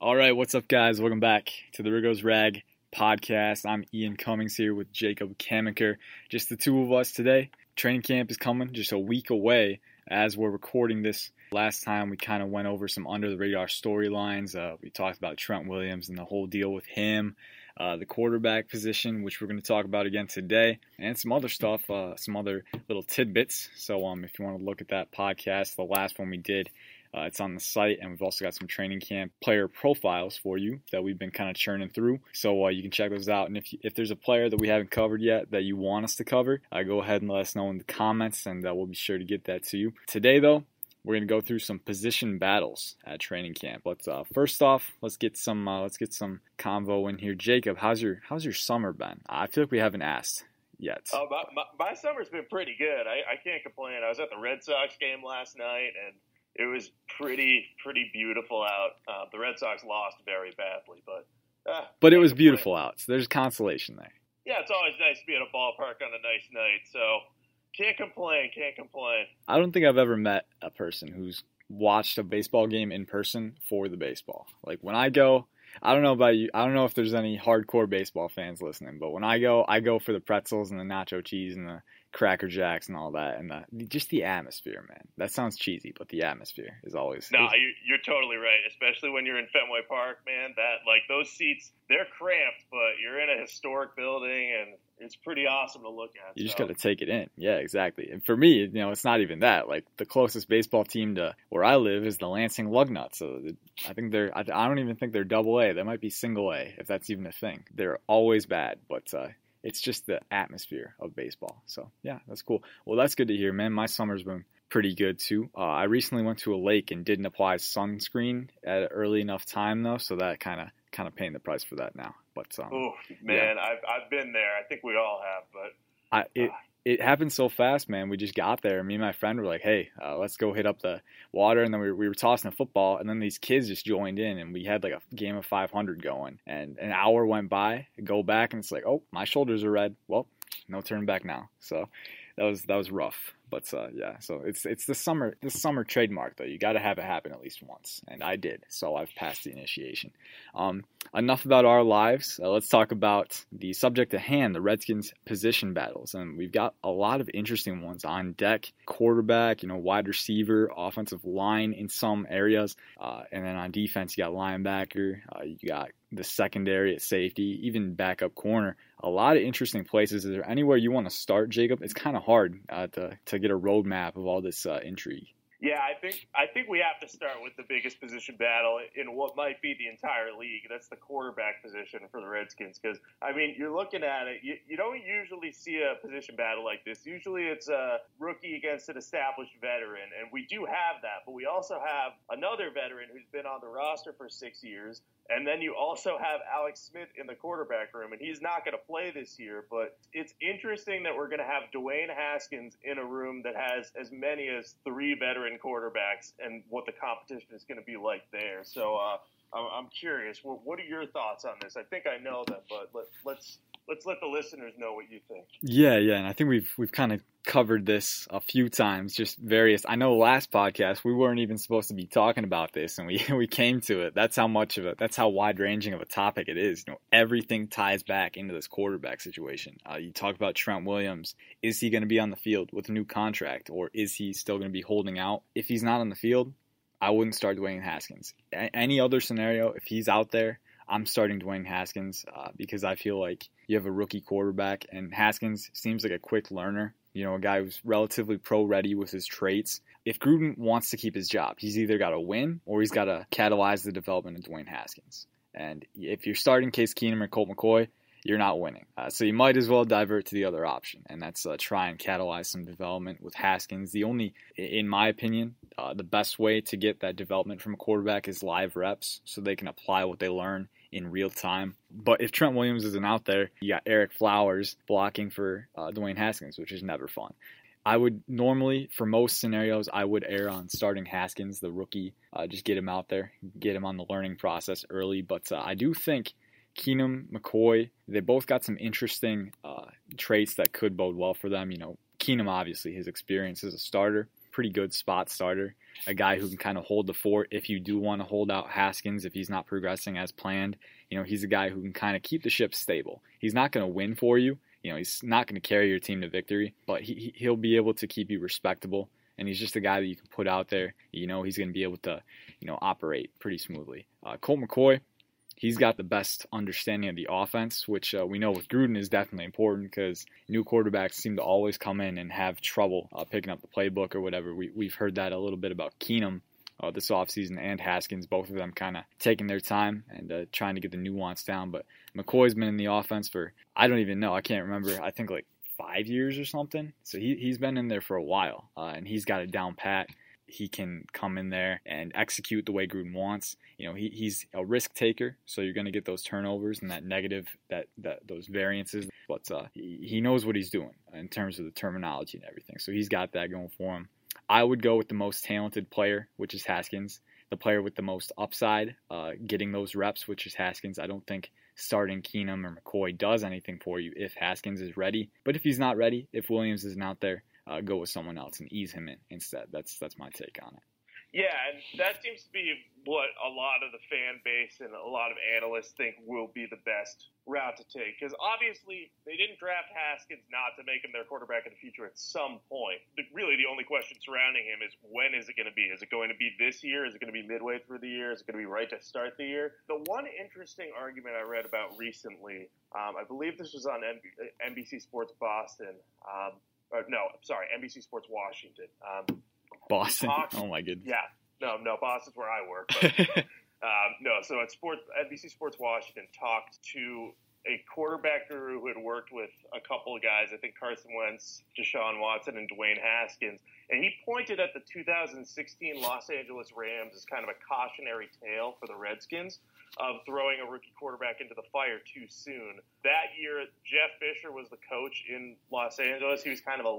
All right, what's up, guys? Welcome back to the Riggo's Rag podcast. I'm Ian Cummings here with Jacob Camenker. Just the two of us today. Training camp is coming just a week away as we're recording this. Last time we kind of went over some under the radar storylines. Uh, we talked about Trent Williams and the whole deal with him, uh, the quarterback position, which we're going to talk about again today, and some other stuff, uh, some other little tidbits. So um, if you want to look at that podcast, the last one we did, uh, it's on the site, and we've also got some training camp player profiles for you that we've been kind of churning through. So uh, you can check those out. And if, you, if there's a player that we haven't covered yet that you want us to cover, uh, go ahead and let us know in the comments, and uh, we'll be sure to get that to you. Today, though, we're going to go through some position battles at training camp. Let's uh, first off, let's get some uh, let's get some convo in here. Jacob, how's your how's your summer been? I feel like we haven't asked yet. Oh, my, my, my summer's been pretty good. I, I can't complain. I was at the Red Sox game last night, and it was pretty pretty beautiful out. Uh, the Red Sox lost very badly, but uh, but it was beautiful out. So there's consolation there. Yeah, it's always nice to be at a ballpark on a nice night. So can't complain. Can't complain. I don't think I've ever met a person who's watched a baseball game in person for the baseball. Like when I go, I don't know about you. I don't know if there's any hardcore baseball fans listening, but when I go, I go for the pretzels and the nacho cheese and the Cracker Jacks and all that, and the, just the atmosphere, man. That sounds cheesy, but the atmosphere is always. No, you're totally right. Especially when you're in Fenway Park, man. That like those seats, they're cramped, but you're in a historic building, and it's pretty awesome to look at. You just got to take it in. Yeah, exactly. And for me, you know, it's not even that. Like the closest baseball team to where I live is the Lansing Lugnuts. So I think they're. I, I don't even think they're double A. They might be single A if that's even a thing. They're always bad, but. Uh, it's just the atmosphere of baseball. So yeah, that's cool. Well, that's good to hear, man. My summer's been pretty good too. Uh, I recently went to a lake and didn't apply sunscreen at an early enough time though, so that kind of kind of paying the price for that now. But um, oh man, yeah. I've I've been there. I think we all have, but I, it, uh, it happened so fast, man. We just got there. Me and my friend were like, "Hey, uh, let's go hit up the water." And then we were, we were tossing a football, and then these kids just joined in, and we had like a game of 500 going. And an hour went by. I go back, and it's like, "Oh, my shoulders are red." Well, no turn back now. So that was that was rough. But uh, yeah, so it's it's the summer the summer trademark though. You got to have it happen at least once, and I did. So I've passed the initiation. Um, enough about our lives. Uh, let's talk about the subject at hand: the Redskins position battles, and we've got a lot of interesting ones on deck. Quarterback, you know, wide receiver, offensive line in some areas, uh, and then on defense you got linebacker, uh, you got the secondary at safety, even backup corner a lot of interesting places. Is there anywhere you want to start, Jacob? It's kind of hard uh, to to get a roadmap of all this uh, intrigue. Yeah, I think I think we have to start with the biggest position battle in what might be the entire league. That's the quarterback position for the Redskins. Because I mean, you're looking at it. You, you don't usually see a position battle like this. Usually, it's a rookie against an established veteran, and we do have that. But we also have another veteran who's been on the roster for six years, and then you also have Alex Smith in the quarterback room, and he's not going to play this year. But it's interesting that we're going to have Dwayne Haskins in a room that has as many as three veteran quarterbacks, and what the competition is going to be like there. So uh, I'm curious. What are your thoughts on this? I think I know them, but let, let's let's let the listeners know what you think. Yeah, yeah, and I think we've we've kind of covered this a few times, just various. I know last podcast we weren't even supposed to be talking about this, and we we came to it. That's how much of it. That's how wide ranging of a topic it is. You know, everything ties back into this quarterback situation. Uh, you talk about Trent Williams. Is he going to be on the field with a new contract, or is he still going to be holding out? If he's not on the field, I wouldn't start Dwayne Haskins. A- any other scenario, if he's out there, I'm starting Dwayne Haskins uh, because I feel like you have a rookie quarterback, and Haskins seems like a quick learner. You know, a guy who's relatively pro ready with his traits. If Gruden wants to keep his job, he's either got to win or he's got to catalyze the development of Dwayne Haskins. And if you're starting Case Keenum or Colt McCoy, you're not winning. Uh, so you might as well divert to the other option, and that's uh, try and catalyze some development with Haskins. The only, in my opinion, uh, the best way to get that development from a quarterback is live reps, so they can apply what they learn in real time. But if Trent Williams isn't out there, you got Ereck Flowers blocking for uh, Dwayne Haskins, which is never fun. I would normally, for most scenarios, I would err on starting Haskins, the rookie. Uh, just get him out there, get him on the learning process early. But uh, I do think Keenum, McCoy, they both got some interesting uh, traits that could bode well for them. You know, Keenum, obviously, his experience as a starter pretty good spot starter, a guy who can kind of hold the fort if you do want to hold out Haskins if he's not progressing as planned. You know, he's a guy who can kind of keep the ship stable. He's not going to win for you. You know, he's not going to carry your team to victory, but he he'll be able to keep you respectable. And he's just a guy that you can put out there. You know, he's going to be able to, you know, operate pretty smoothly. Uh, Colt McCoy, he's got the best understanding of the offense, which uh, we know with Gruden is definitely important because new quarterbacks seem to always come in and have trouble uh, picking up the playbook or whatever. We, we've heard that a little bit about Keenum uh, this offseason and Haskins, both of them kind of taking their time and uh, trying to get the nuance down. But McCoy's been in the offense for, I don't even know, I can't remember, I think like five years or something. So he, he's been in there for a while uh, and he's got it down pat he can come in there and execute the way Gruden wants. You know, he, he's a risk taker, so you're going to get those turnovers and that negative, that, that those variances. But uh, he, he knows what he's doing in terms of the terminology and everything. So he's got that going for him. I would go with the most talented player, which is Haskins. The player with the most upside, uh, getting those reps, which is Haskins. I don't think starting Keenum or McCoy does anything for you if Haskins is ready. But if he's not ready, if Williams isn't out there, uh, go with someone else and ease him in instead. That's that's my take on it. Yeah, and that seems to be what a lot of the fan base and a lot of analysts think will be the best route to take. Because obviously, they didn't draft Haskins not to make him their quarterback in the future at some point. But really, the only question surrounding him is when is it going to be? Is it going to be this year? Is it going to be midway through the year? Is it going to be right to start the year? The one interesting argument I read about recently, um, I believe this was on NBC Sports Boston. Um, or no, sorry, NBC Sports Washington. Um, Boston. Talked, oh my goodness. Yeah, no, no, Boston's where I work. But, um, no, so at Sports NBC Sports Washington talked to a quarterback guru who had worked with a couple of guys, I think Carson Wentz, Deshaun Watson, and Dwayne Haskins, and he pointed at the 2016 Los Angeles Rams as kind of a cautionary tale for the Redskins of throwing a rookie quarterback into the fire too soon. That year, Jeff Fisher was the coach in Los Angeles. He was kind of a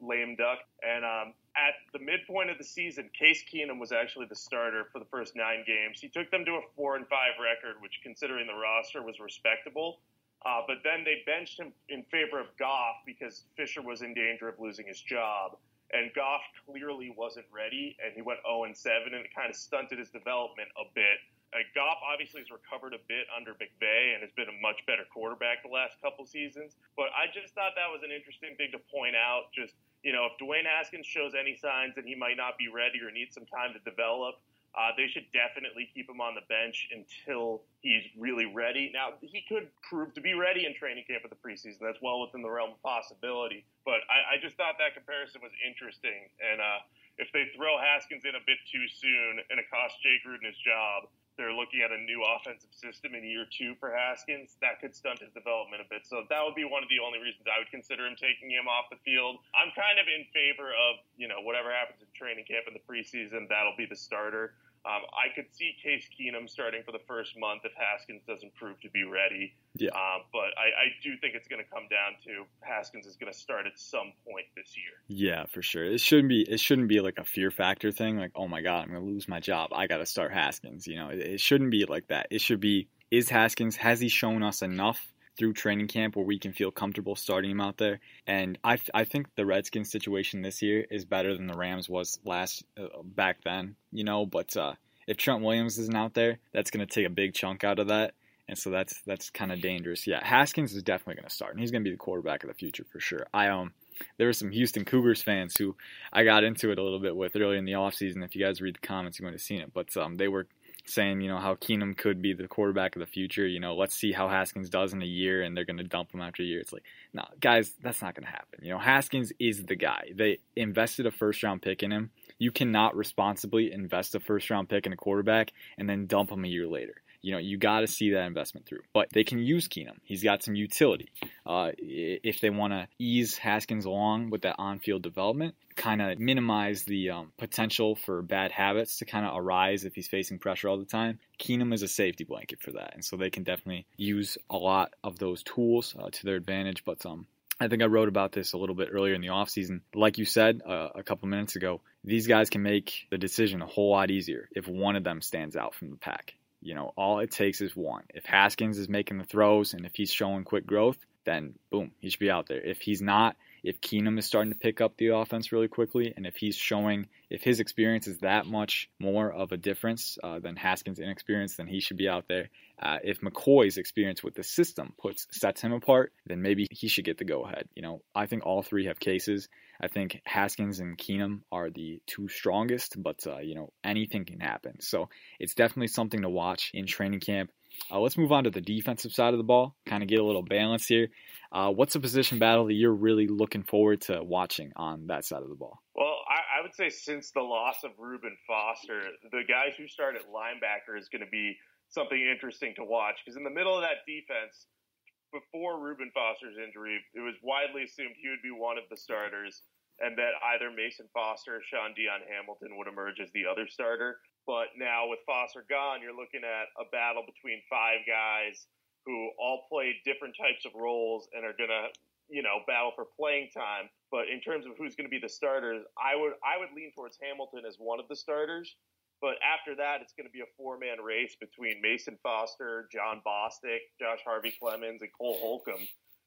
lame duck. And um, at the midpoint of the season, Case Keenum was actually the starter for the first nine games. He took them to a four and five record, which, considering the roster, was respectable. Uh, but then they benched him in favor of Goff because Fisher was in danger of losing his job. And Goff clearly wasn't ready, and he went 0 and 7, and it kind of stunted his development a bit. Uh, Goff obviously has recovered a bit under McVay and has been a much better quarterback the last couple seasons. But I just thought that was an interesting thing to point out. Just, you know, if Dwayne Haskins shows any signs that he might not be ready or needs some time to develop, uh, they should definitely keep him on the bench until he's really ready. Now, he could prove to be ready in training camp at the preseason. That's well within the realm of possibility. But I, I just thought that comparison was interesting. And uh, if they throw Haskins in a bit too soon and it costs Jay Gruden his job, they're looking at a new offensive system in year two for Haskins. That could stunt his development a bit. So that would be one of the only reasons I would consider him taking him off the field. I'm kind of in favor of, you know, whatever happens in training camp in the preseason, that'll be the starter. Um, I could see Case Keenum starting for the first month if Haskins doesn't prove to be ready. Yeah. Um, but I, I, do think it's going to come down to Haskins is going to start at some point this year. Yeah, for sure. It shouldn't be. It shouldn't be like a fear factor thing. Like, oh my god, I'm going to lose my job. I got to start Haskins. You know, it, it shouldn't be like that. It should be. Is Haskins has he shown us enough through training camp where we can feel comfortable starting him out there. And I, I think the Redskins situation this year is better than the Rams was last uh, back then, you know. But uh, if Trent Williams isn't out there, that's going to take a big chunk out of that. And so that's that's kind of dangerous. Yeah, Haskins is definitely going to start, and he's going to be the quarterback of the future for sure. I um, there were some Houston Cougars fans who I got into it a little bit with earlier in the offseason. If you guys read the comments, you might have seen it. But um, they were saying, you know, how Keenum could be the quarterback of the future. You know, let's see how Haskins does in a year, and they're going to dump him after a year. It's like, no, guys, that's not going to happen. You know, Haskins is the guy. They invested a first round pick in him. You cannot responsibly invest a first round pick in a quarterback and then dump him a year later. You know, you got to see that investment through. But they can use Keenum. He's got some utility. Uh, if they want to ease Haskins along with that on field development, kind of minimize the um, potential for bad habits to kind of arise if he's facing pressure all the time. Keenum is a safety blanket for that. And so they can definitely use a lot of those tools uh, to their advantage. But um, I think I wrote about this a little bit earlier in the offseason. Like you said uh, a couple minutes ago, these guys can make the decision a whole lot easier if one of them stands out from the pack. You know, all it takes is one. If Haskins is making the throws and if he's showing quick growth, then boom, he should be out there. If he's not, if Keenum is starting to pick up the offense really quickly, and if he's showing, if his experience is that much more of a difference uh, than Haskins' inexperience, then he should be out there. Uh, if McCoy's experience with the system puts sets him apart, then maybe he should get the go ahead. You know, I think all three have cases. I think Haskins and Keenum are the two strongest, but uh, you know anything can happen. So it's definitely something to watch in training camp. Uh, let's move on to the defensive side of the ball, kind of get a little balance here. Uh, what's a position battle that you're really looking forward to watching on that side of the ball? Well, I, I would say since the loss of Reuben Foster, the guys who start at linebacker is going to be something interesting to watch because in the middle of that defense, before Reuben Foster's injury, it was widely assumed he would be one of the starters and that either Mason Foster or Shaun Dion Hamilton would emerge as the other starter. But now with Foster gone, you're looking at a battle between five guys who all play different types of roles and are gonna, you know, battle for playing time. But in terms of who's going to be the starters, I would I would lean towards Hamilton as one of the starters. But after that, it's going to be a four man race between Mason Foster, Jon Bostic, Josh Harvey Clemons, and Cole Holcomb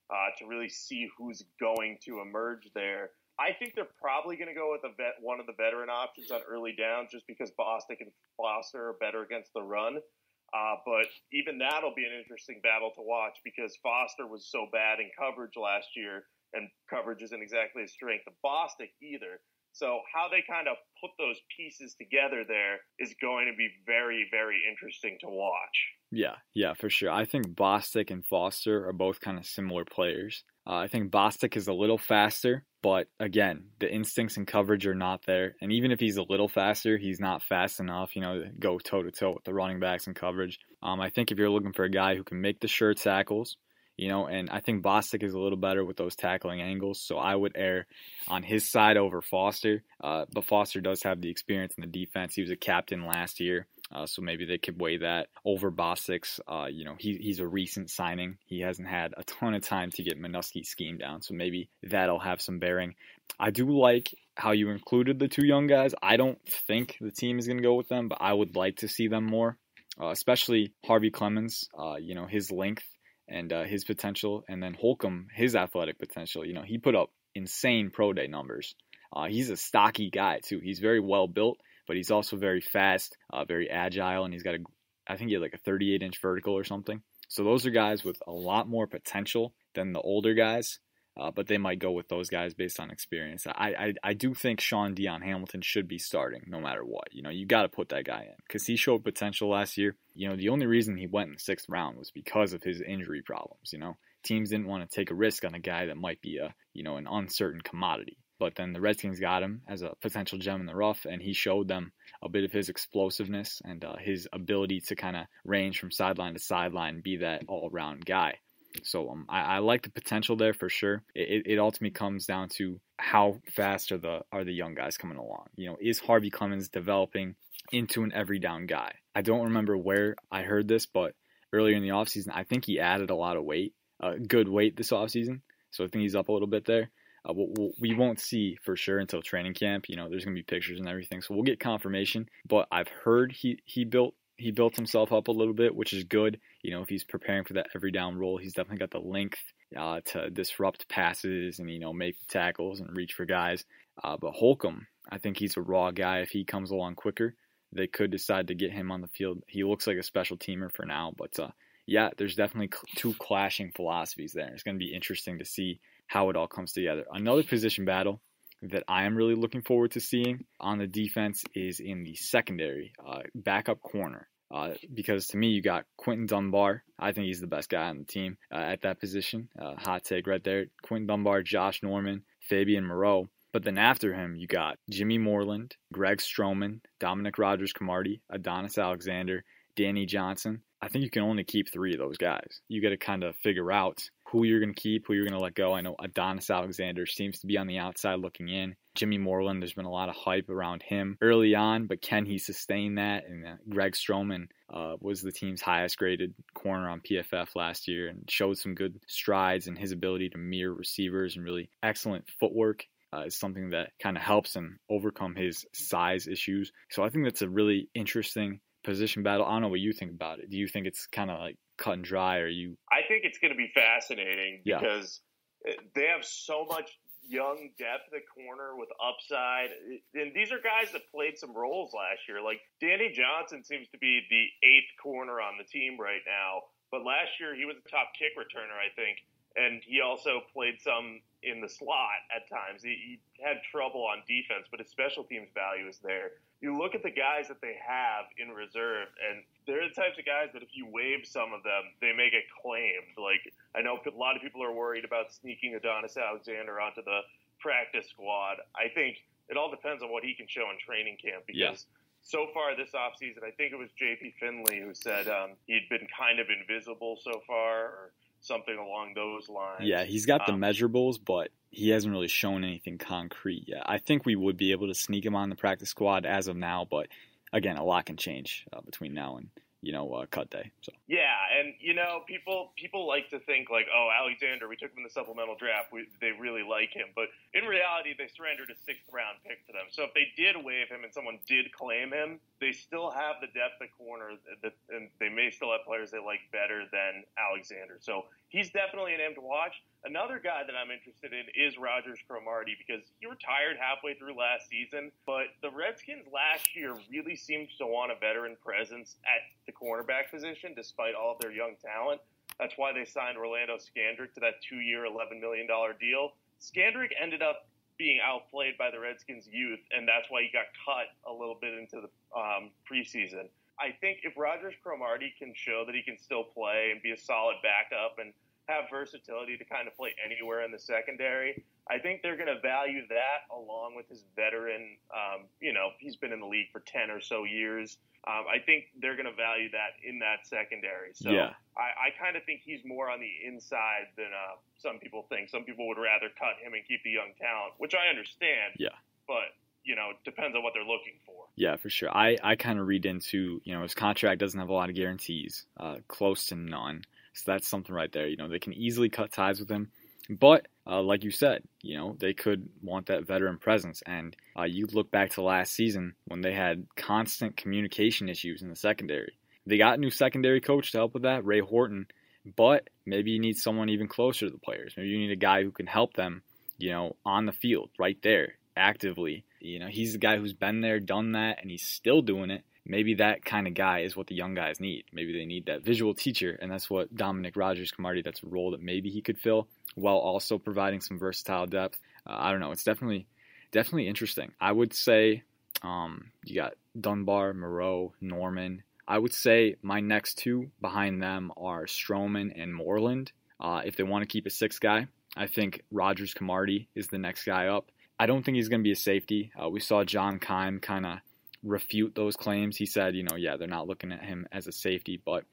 uh, to really see who's going to emerge there. I think they're probably going to go with a vet, one of the veteran options on early downs, just because Bostic and Foster are better against the run. Uh, but even that'll be an interesting battle to watch because Foster was so bad in coverage last year, and coverage isn't exactly a strength of Bostic either. So how they kind of put those pieces together there is going to be very, very interesting to watch. Yeah, yeah, for sure. I think Bostic and Foster are both kind of similar players. Uh, I think Bostic is a little faster, but again, the instincts and coverage are not there. And even if he's a little faster, he's not fast enough, you know, to go toe to toe with the running backs and coverage. Um, I think if you're looking for a guy who can make the sure tackles, you know, and I think Bostic is a little better with those tackling angles, so I would err on his side over Foster. Uh, but Foster does have the experience in the defense. He was a captain last year. Uh, so maybe they could weigh that over Bostic's. Uh, you know, he, he's a recent signing. He hasn't had a ton of time to get Manusky's scheme down, so maybe that'll have some bearing. I do like how you included the two young guys. I don't think the team is going to go with them, but I would like to see them more, uh, especially Harvey Clemons. Uh, you know, his length and uh, his potential, and then Holcomb, his athletic potential. You know, he put up insane pro day numbers. Uh, he's a stocky guy too. He's very well built but he's also very fast, uh, very agile, and he's got a, I think he had like a 38 inch vertical or something. So those are guys with a lot more potential than the older guys, uh, but they might go with those guys based on experience. I, I, I do think Shaun Dion Hamilton should be starting no matter what. You know, you got to put that guy in because he showed potential last year. You know, the only reason he went in the sixth round was because of his injury problems. You know, teams didn't want to take a risk on a guy that might be a you know an uncertain commodity. But then the Redskins got him as a potential gem in the rough, and he showed them a bit of his explosiveness and uh, his ability to kind of range from sideline to sideline and be that all-round guy. So um, I, I, like the potential there for sure. It, it ultimately comes down to how fast are the are the young guys coming along. You know, is Harvey Clemons developing into an every down guy? I don't remember where I heard this, but earlier in the offseason, I think he added a lot of weight, uh, good weight this offseason. So I think he's up a little bit there. Uh, we'll, we will not see for sure until training camp. You know, there's gonna be pictures and everything, so we'll get confirmation. But I've heard he he built he built himself up a little bit, which is good. You know, if he's preparing for that every down role, he's definitely got the length uh, to disrupt passes and you know make tackles and reach for guys. Uh, but Holcomb, I think he's a raw guy. If he comes along quicker, they could decide to get him on the field. He looks like a special teamer for now, but uh, yeah, there's definitely two clashing philosophies there. It's going to be interesting to see how it all comes together. Another position battle that I am really looking forward to seeing on the defense is in the secondary, uh, backup corner. Uh, because to me, you got Quinton Dunbar. I think he's the best guy on the team uh, at that position. Uh, hot take right there. Quinton Dunbar, Josh Norman, Fabian Moreau. But then after him, you got Jimmy Moreland, Greg Stroman, Dominique Rodgers-Cromartie, Adonis Alexander, Danny Johnson. I think you can only keep three of those guys. You got to kind of figure out who you're going to keep, who you're going to let go. I know Adonis Alexander seems to be on the outside looking in. Jimmy Moreland, there's been a lot of hype around him early on, but can he sustain that? And uh, Greg Stroman uh, was the team's highest graded corner on PFF last year and showed some good strides in his ability to mirror receivers and really excellent footwork. Uh, is something that kind of helps him overcome his size issues. So I think that's a really interesting position battle. I don't know what you think about it. Do you think it's kind of like cut and dry, or you? I think it's going to be fascinating yeah. because eh, they have so much young depth at corner with upside. Eh, and these are guys that played some roles last year. Like Danny Johnson seems to be the eighth corner on the team right now. But last year he was a top kick returner, I think. And he also played some in the slot at times. He, he had trouble on defense, but his special teams value is there. You look at the guys that they have in reserve, and they're the types of guys that if you waive some of them, they may get claimed. Like I know a lot of people are worried about sneaking Adonis Alexander onto the practice squad. I think it all depends on what he can show in training camp because. Yeah so far this offseason, I think it was JP Finlay who said um, he'd been kind of invisible so far, or something along those lines. Yeah, he's got the um, measurables, but he hasn't really shown anything concrete yet. I think we would be able to sneak him on the practice squad as of now, but again, a lot can change uh, between now and you know, uh, cut day. So yeah, and you know, people people like to think like, oh, Alexander, we took him in the supplemental draft, we, they really like him, but in reality, they surrendered a sixth round pick to them. So if they did waive him and someone did claim him, they still have the depth of corner, that, and they may still have players they like better than Alexander. So he's definitely an name to watch. Another guy that I'm interested in is Rodgers Cromartie because he retired halfway through last season, but the Redskins last year really seemed to want a veteran presence at the cornerback position despite all of their young talent. That's why they signed Orlando Scandrick to that two year, $11 million deal. Scandrick ended up being outplayed by the Redskins youth, and that's why he got cut a little bit into the um, preseason. I think if Rodgers Cromartie can show that he can still play and be a solid backup and have versatility to kind of play anywhere in the secondary. I think they're going to value that along with his veteran. Um, you know, he's been in the league for ten or so years. Um, I think they're going to value that in that secondary. So yeah. I, I kind of think he's more on the inside than uh, some people think. Some people would rather cut him and keep the young talent, which I understand. Yeah. But you know, it depends on what they're looking for. Yeah, for sure. I, I kind of read into, you know, his contract doesn't have a lot of guarantees, uh, close to none. So that's something right there. You know, they can easily cut ties with him. But uh, like you said, you know, they could want that veteran presence. And uh, you look back to last season when they had constant communication issues in the secondary. They got a new secondary coach to help with that, Ray Horton. But maybe you need someone even closer to the players. Maybe you need a guy who can help them, you know, on the field, right there, actively. You know, he's the guy who's been there, done that, and he's still doing it maybe that kind of guy is what the young guys need. Maybe they need that visual teacher, and that's what Dominic Rodgers Cromartie, that's a role that maybe he could fill while also providing some versatile depth. Uh, I don't know. It's definitely definitely interesting. I would say um, you got Dunbar, Moreau, Norman. I would say my next two behind them are Stroman and Moreland. Uh, if they want to keep a sixth guy, I think Rodgers Cromartie is the next guy up. I don't think he's going to be a safety. Uh, we saw John Keim kind of refute those claims. He said, you know, yeah, they're not looking at him as a safety, but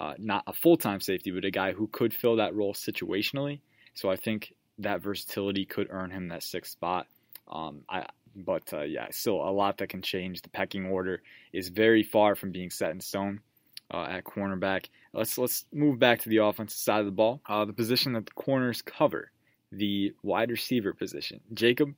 uh, not a full time safety, but a guy who could fill that role situationally. So I think that versatility could earn him that sixth spot. Um, I, but uh, yeah, still a lot that can change. The pecking order is very far from being set in stone uh, at cornerback. Let's let's move back to the offensive side of the ball. Uh, the position that the corners cover, the wide receiver position. Jacob,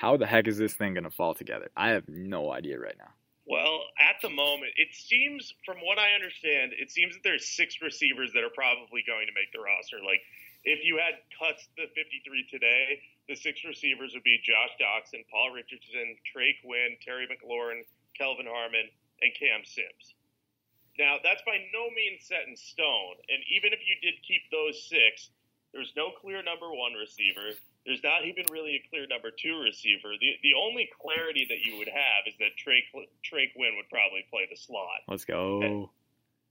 how the heck is this thing going to fall together? I have no idea right now. Well, at the moment, it seems, from what I understand, it seems that there's six receivers that are probably going to make the roster. Like, if you had cuts the 53 today, the six receivers would be Josh Doctson, Paul Richardson, Trey Quinn, Terry McLaurin, Kelvin Harmon, and Cam Sims. Now, that's by no means set in stone. And even if you did keep those six, there's no clear number one receiver there's not even really a clear number two receiver. The the only clarity that you would have is that Trey Trey Quinn would probably play the slot. Let's go. And,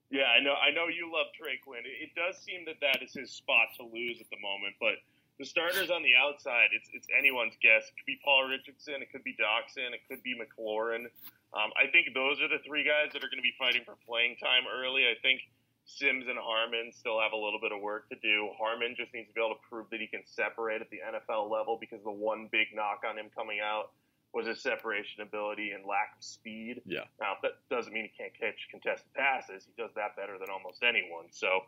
yeah, I know. I know you love Trey Quinn. It, it does seem that that is his spot to lose at the moment, but the starters on the outside, it's it's anyone's guess. It could be Paul Richardson, it could be Doctson, it could be McLaurin. Um, I think those are the three guys that are going to be fighting for playing time early. I think Sims and Harmon still have a little bit of work to do. Harmon just needs to be able to prove that he can separate at the NFL level because the one big knock on him coming out was his separation ability and lack of speed. Yeah. Now that doesn't mean he can't catch contested passes. He does that better than almost anyone. So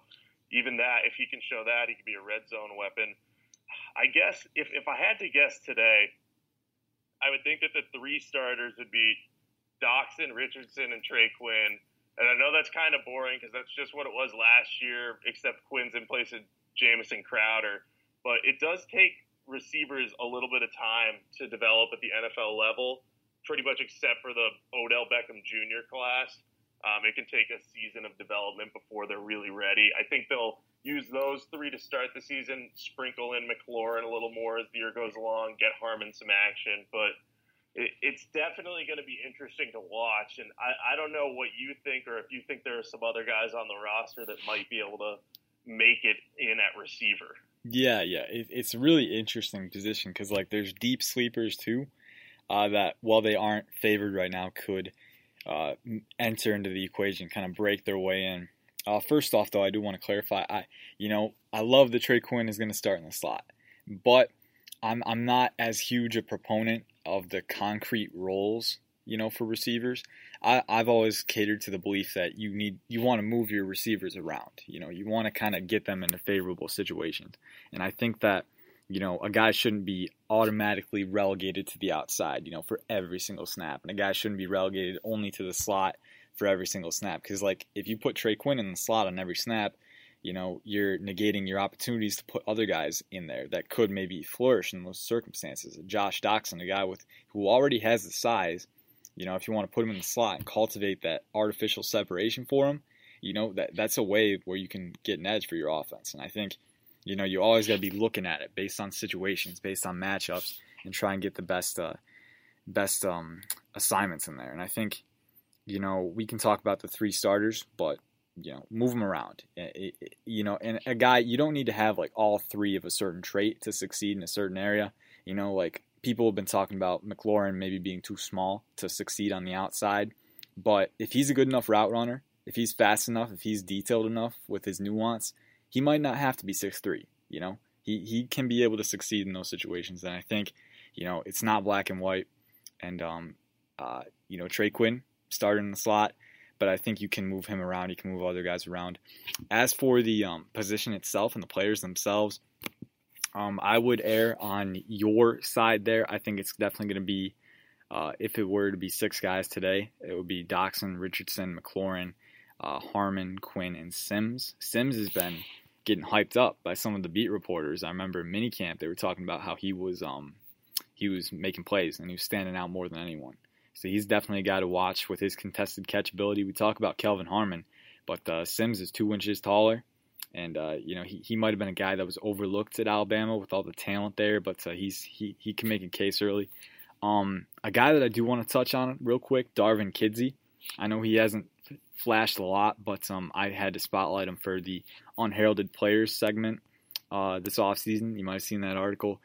even that, if he can show that, he could be a red zone weapon. I guess if if I had to guess today, I would think that the three starters would be Doctson, Richardson, and Trey Quinn and I know that's kind of boring because that's just what it was last year, except Quinn's in place of Jamison Crowder. But it does take receivers a little bit of time to develop at the NFL level, pretty much except for the Odell Beckham Jr. class. Um, it can take a season of development before they're really ready. I think they'll use those three to start the season, sprinkle in McLaurin a little more as the year goes along, get Harmon some action. But it, it's definitely going to be interesting to watch. And I, I don't know what you think, or if you think there are some other guys on the roster that might be able to make it in at receiver. Yeah, yeah, it, it's a really interesting position because like there's deep sleepers too, uh, that while they aren't favored right now, could uh, enter into the equation, kind of break their way in. Uh, first off, though, I do want to clarify. I, you know, I love that Trey Quinn is going to start in the slot, but I'm I'm not as huge a proponent of the concrete roles, you know, for receivers. I, I've always catered to the belief that you need you want to move your receivers around. You know, you want to kind of get them into favorable situations, and I think that you know a guy shouldn't be automatically relegated to the outside. You know, for every single snap, and a guy shouldn't be relegated only to the slot for every single snap. Because like if you put Trey Quinn in the slot on every snap, you know you're negating your opportunities to put other guys in there that could maybe flourish in those circumstances. Josh Doctson, a guy with who already has the size you know, if you want to put him in the slot and cultivate that artificial separation for him, you know, that that's a way where you can get an edge for your offense. And I think, you know, you always got to be looking at it based on situations, based on matchups, and try and get the best uh, best um, assignments in there. And I think, you know, we can talk about the three starters, but you know, move them around. It, it, you know, and a guy you don't need to have like all three of a certain trait to succeed in a certain area. You know, like people have been talking about McLaurin maybe being too small to succeed on the outside. But if he's a good enough route runner, if he's fast enough, if he's detailed enough with his nuance, he might not have to be six three. You know, he he can be able to succeed in those situations. And I think, you know, it's not black and white. And um, uh, you know, Trey Quinn started in the slot, but I think you can move him around. You can move other guys around. As for the um, position itself and the players themselves, um, I would err on your side there. I think it's definitely going to be, uh, if it were to be six guys today, it would be Doctson, Richardson, McLaurin, uh, Harmon, Quinn, and Sims. Sims has been getting hyped up by some of the beat reporters. I remember in minicamp they were talking about how he was um, he was making plays and he was standing out more than anyone. So he's definitely a guy to watch with his contested catch ability. We talk about Kelvin Harmon, but uh, Sims is two inches taller. And uh, you know he, he might have been a guy that was overlooked at Alabama with all the talent there, but uh, he's he he can make a case early. Um, a guy that I do want to touch on real quick, Darvin Kidsy. I know he hasn't flashed a lot, but um, I had to spotlight him for the unheralded players segment uh, this offseason. You might have seen that article.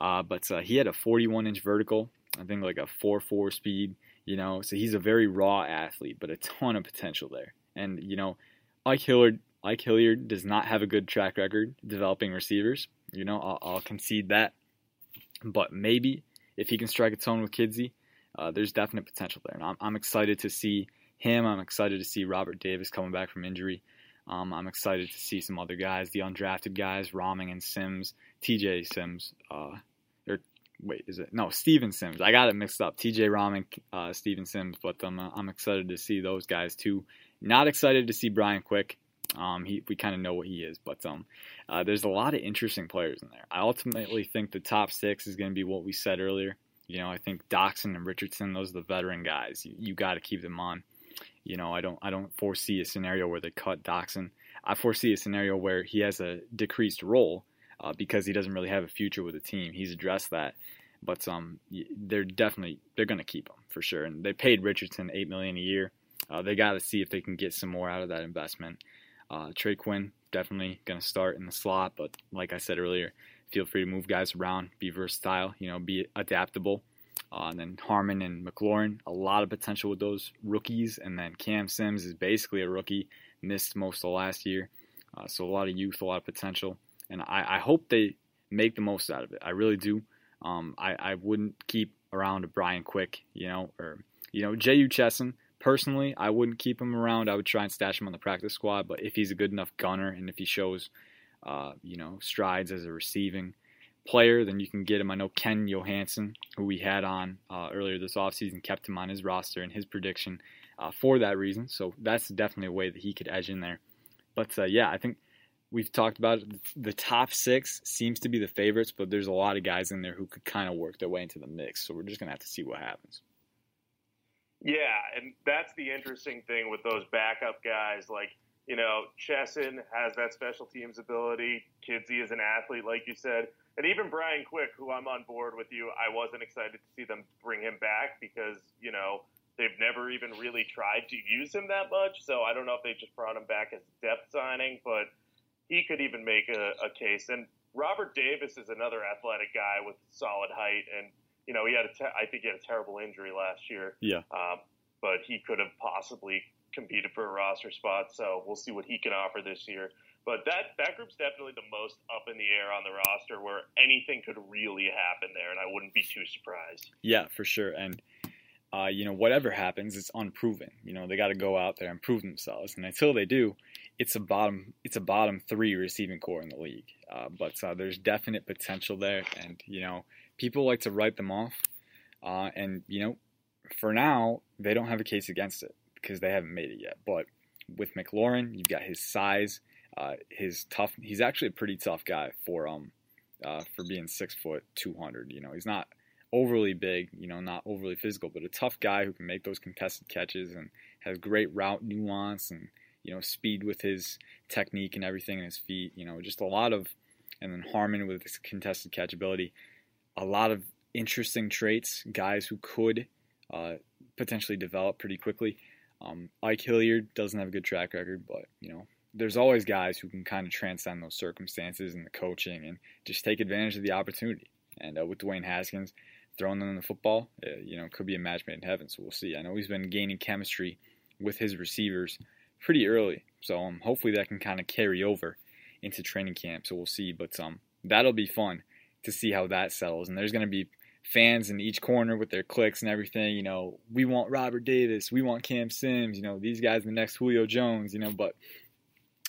Uh, but uh, he had a 41 inch vertical, I think like a 4 4 speed, you know, so he's a very raw athlete, but a ton of potential there. And, you know, Ike Hilliard Ike Hilliard does not have a good track record developing receivers. You know, I'll, I'll concede that. But maybe if he can strike a tone with Kidsy, uh, there's definite potential there. And I'm, I'm, excited to see him. I'm excited to see Robert Davis coming back from injury. Um, I'm excited to see some other guys, the undrafted guys, Rahming and Sims, TJ Sims, uh, wait, is it no Steven Sims? I got it mixed up. TJ Rahming, uh, Steven Sims, but um, I'm excited to see those guys too. Not excited to see Brian Quick. Um, he, we kind of know what he is, but um, uh, there's a lot of interesting players in there. I ultimately think the top six is going to be what we said earlier. You know, I think Doctson and Richardson, those are the veteran guys. You, you got to keep them on. You know, I don't I don't foresee a scenario where they cut Doctson. I foresee a scenario where he has a decreased role uh, because he doesn't really have a future with the team. He's addressed that, but um, they're definitely they're going to keep him for sure. And they paid Richardson eight million a year. Uh, they got to see if they can get some more out of that investment. Uh, Trey Quinn definitely going to start in the slot, but like I said earlier, feel free to move guys around, be versatile, you know, be adaptable. Uh, and then Harmon and McLaurin, a lot of potential with those rookies. And then Cam Sims is basically a rookie, missed most of last year. Uh, so a lot of youth, a lot of potential. And I, I, hope they make the most out of it. I really do. Um, I, I wouldn't keep around Brian Quick, you know, or, you know, Jehu Chesson Personally, I wouldn't keep him around. I would try and stash him on the practice squad. But if he's a good enough gunner and if he shows, uh, you know, strides as a receiving player, then you can get him. I know Ken Johansson, who we had on uh, earlier this offseason, kept him on his roster and his prediction uh, for that reason. So that's definitely a way that he could edge in there. But uh, yeah, I think we've talked about it. The top six seems to be the favorites, but there's a lot of guys in there who could kind of work their way into the mix. So we're just gonna have to see what happens. Yeah, and that's the interesting thing with those backup guys. Like, you know, Chesson has that special teams ability. Kidsy is an athlete, like you said. And even Brian Quick, who I'm on board with you, I wasn't excited to see them bring him back because, you know, they've never even really tried to use him that much. So I don't know if they just brought him back as depth signing, but he could even make a, a case. And Robert Davis is another athletic guy with solid height and you know, he had a te- I think he had a terrible injury last year. Yeah. Um, but he could have possibly competed for a roster spot. So we'll see what he can offer this year. But that that group's definitely the most up in the air on the roster, where anything could really happen there, and I wouldn't be too surprised. Yeah, for sure. And uh, you know, whatever happens, it's unproven. You know, they got to go out there and prove themselves, and until they do, it's a bottom it's a bottom three receiving core in the league. Uh, but uh, there's definite potential there, and you know, people like to write them off. Uh, and, you know, for now, they don't have a case against it because they haven't made it yet. But with McLaurin, you've got his size, uh, his tough. He's actually a pretty tough guy for um uh, for being six foot two hundred. You know, he's not overly big. You know, not overly physical, but a tough guy who can make those contested catches and has great route nuance and you know speed with his technique and everything in his feet. You know, just a lot of and then Harmon with his contested catchability, a lot of interesting traits, guys who could uh, potentially develop pretty quickly. Um, Ike Hilliard doesn't have a good track record, but you know there's always guys who can kind of transcend those circumstances and the coaching and just take advantage of the opportunity. And uh, with Dwayne Haskins throwing them the football, uh, you know, could be a match made in heaven. So we'll see. I know he's been gaining chemistry with his receivers pretty early, so um, hopefully that can kind of carry over into training camp. So we'll see. But um, that'll be fun to see how that settles. And there's going to be fans in each corner with their clicks and everything. You know, we want Robert Davis, we want Cam Sims. You know, these guys the next Julio Jones. You know, but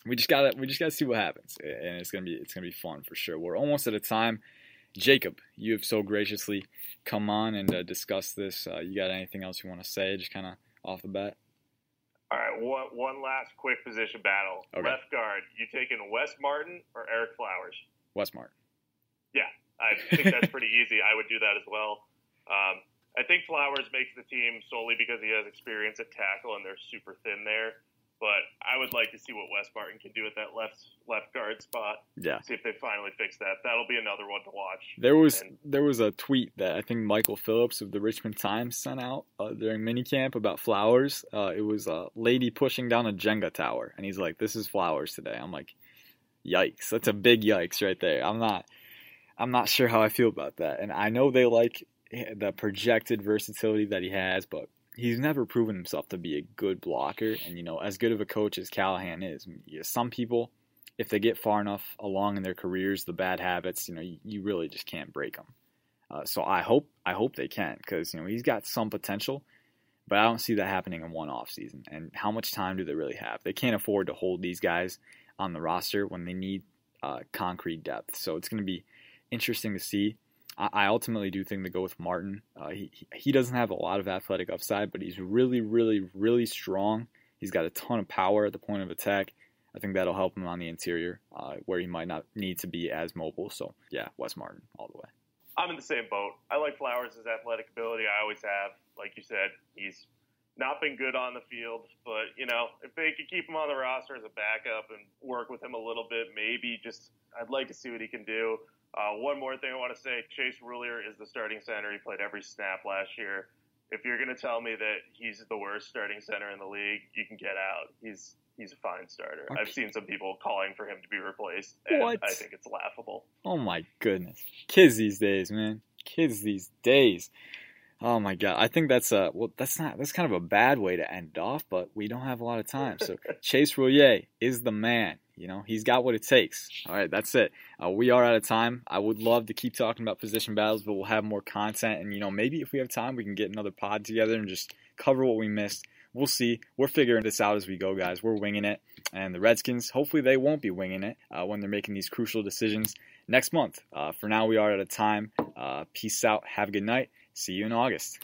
we just gotta we just gotta see what happens, and it's gonna be it's gonna be fun for sure. We're almost at a time. Jacob, you have so graciously come on and uh, discuss this. Uh, you got anything else you want to say, just kind of off the bat? All right, one, one last quick position battle. Okay. Left guard, you taking Wes Martin or Ereck Flowers? Wes Martin. Yeah, I think that's pretty easy. I would do that as well. Um, I think Flowers makes the team solely because he has experience at tackle and they're super thin there. But I would like to see what Wes Martin can do at that left left guard spot. Yeah. See if they finally fix that. That'll be another one to watch. There was and, there was a tweet that I think Michael Phillips of the Richmond Times sent out uh, during minicamp about Flowers. Uh, it was a lady pushing down a Jenga tower, and he's like, "This is Flowers today." I'm like, "Yikes! That's a big yikes right there." I'm not. I'm not sure how I feel about that. And I know they like the projected versatility that he has, but he's never proven himself to be a good blocker. And, you know, as good of a coach as Callahan is, some people, if they get far enough along in their careers, the bad habits, you know, you, you really just can't break them. Uh, so I hope I hope they can because you know he's got some potential, but I don't see that happening in one off season. And how much time do they really have? They can't afford to hold these guys on the roster when they need uh, concrete depth. So it's going to be interesting to see. I, ultimately do think they go with Martin. Uh, he he doesn't have a lot of athletic upside, but he's really, really, really strong. He's got a ton of power at the point of attack. I think that'll help him on the interior, uh, where he might not need to be as mobile. So yeah, Wes Martin all the way. I'm in the same boat. I like Flowers' athletic ability. I always have. Like you said, he's not been good on the field, but you know, if they could keep him on the roster as a backup and work with him a little bit, maybe just I'd like to see what he can do. Uh, one more thing I want to say: Chase Roullier is the starting center. He played every snap last year. If you're going to tell me that he's the worst starting center in the league, you can get out. He's he's a fine starter. Okay. I've seen some people calling for him to be replaced, and what? I think it's laughable. Oh my goodness, kids these days, man, kids these days. Oh my god, I think that's a well. That's not. That's kind of a bad way to end off, but we don't have a lot of time. So Chase Roullier is the man. You know, he's got what it takes. All right, that's it. Uh, we are out of time. I would love to keep talking about position battles, but we'll have more content. And, you know, maybe if we have time, we can get another pod together and just cover what we missed. We'll see. We're figuring this out as we go, guys. We're winging it. And the Redskins, hopefully, they won't be winging it uh, when they're making these crucial decisions next month. Uh, for now, we are out of time. Uh, peace out. Have a good night. See you in August.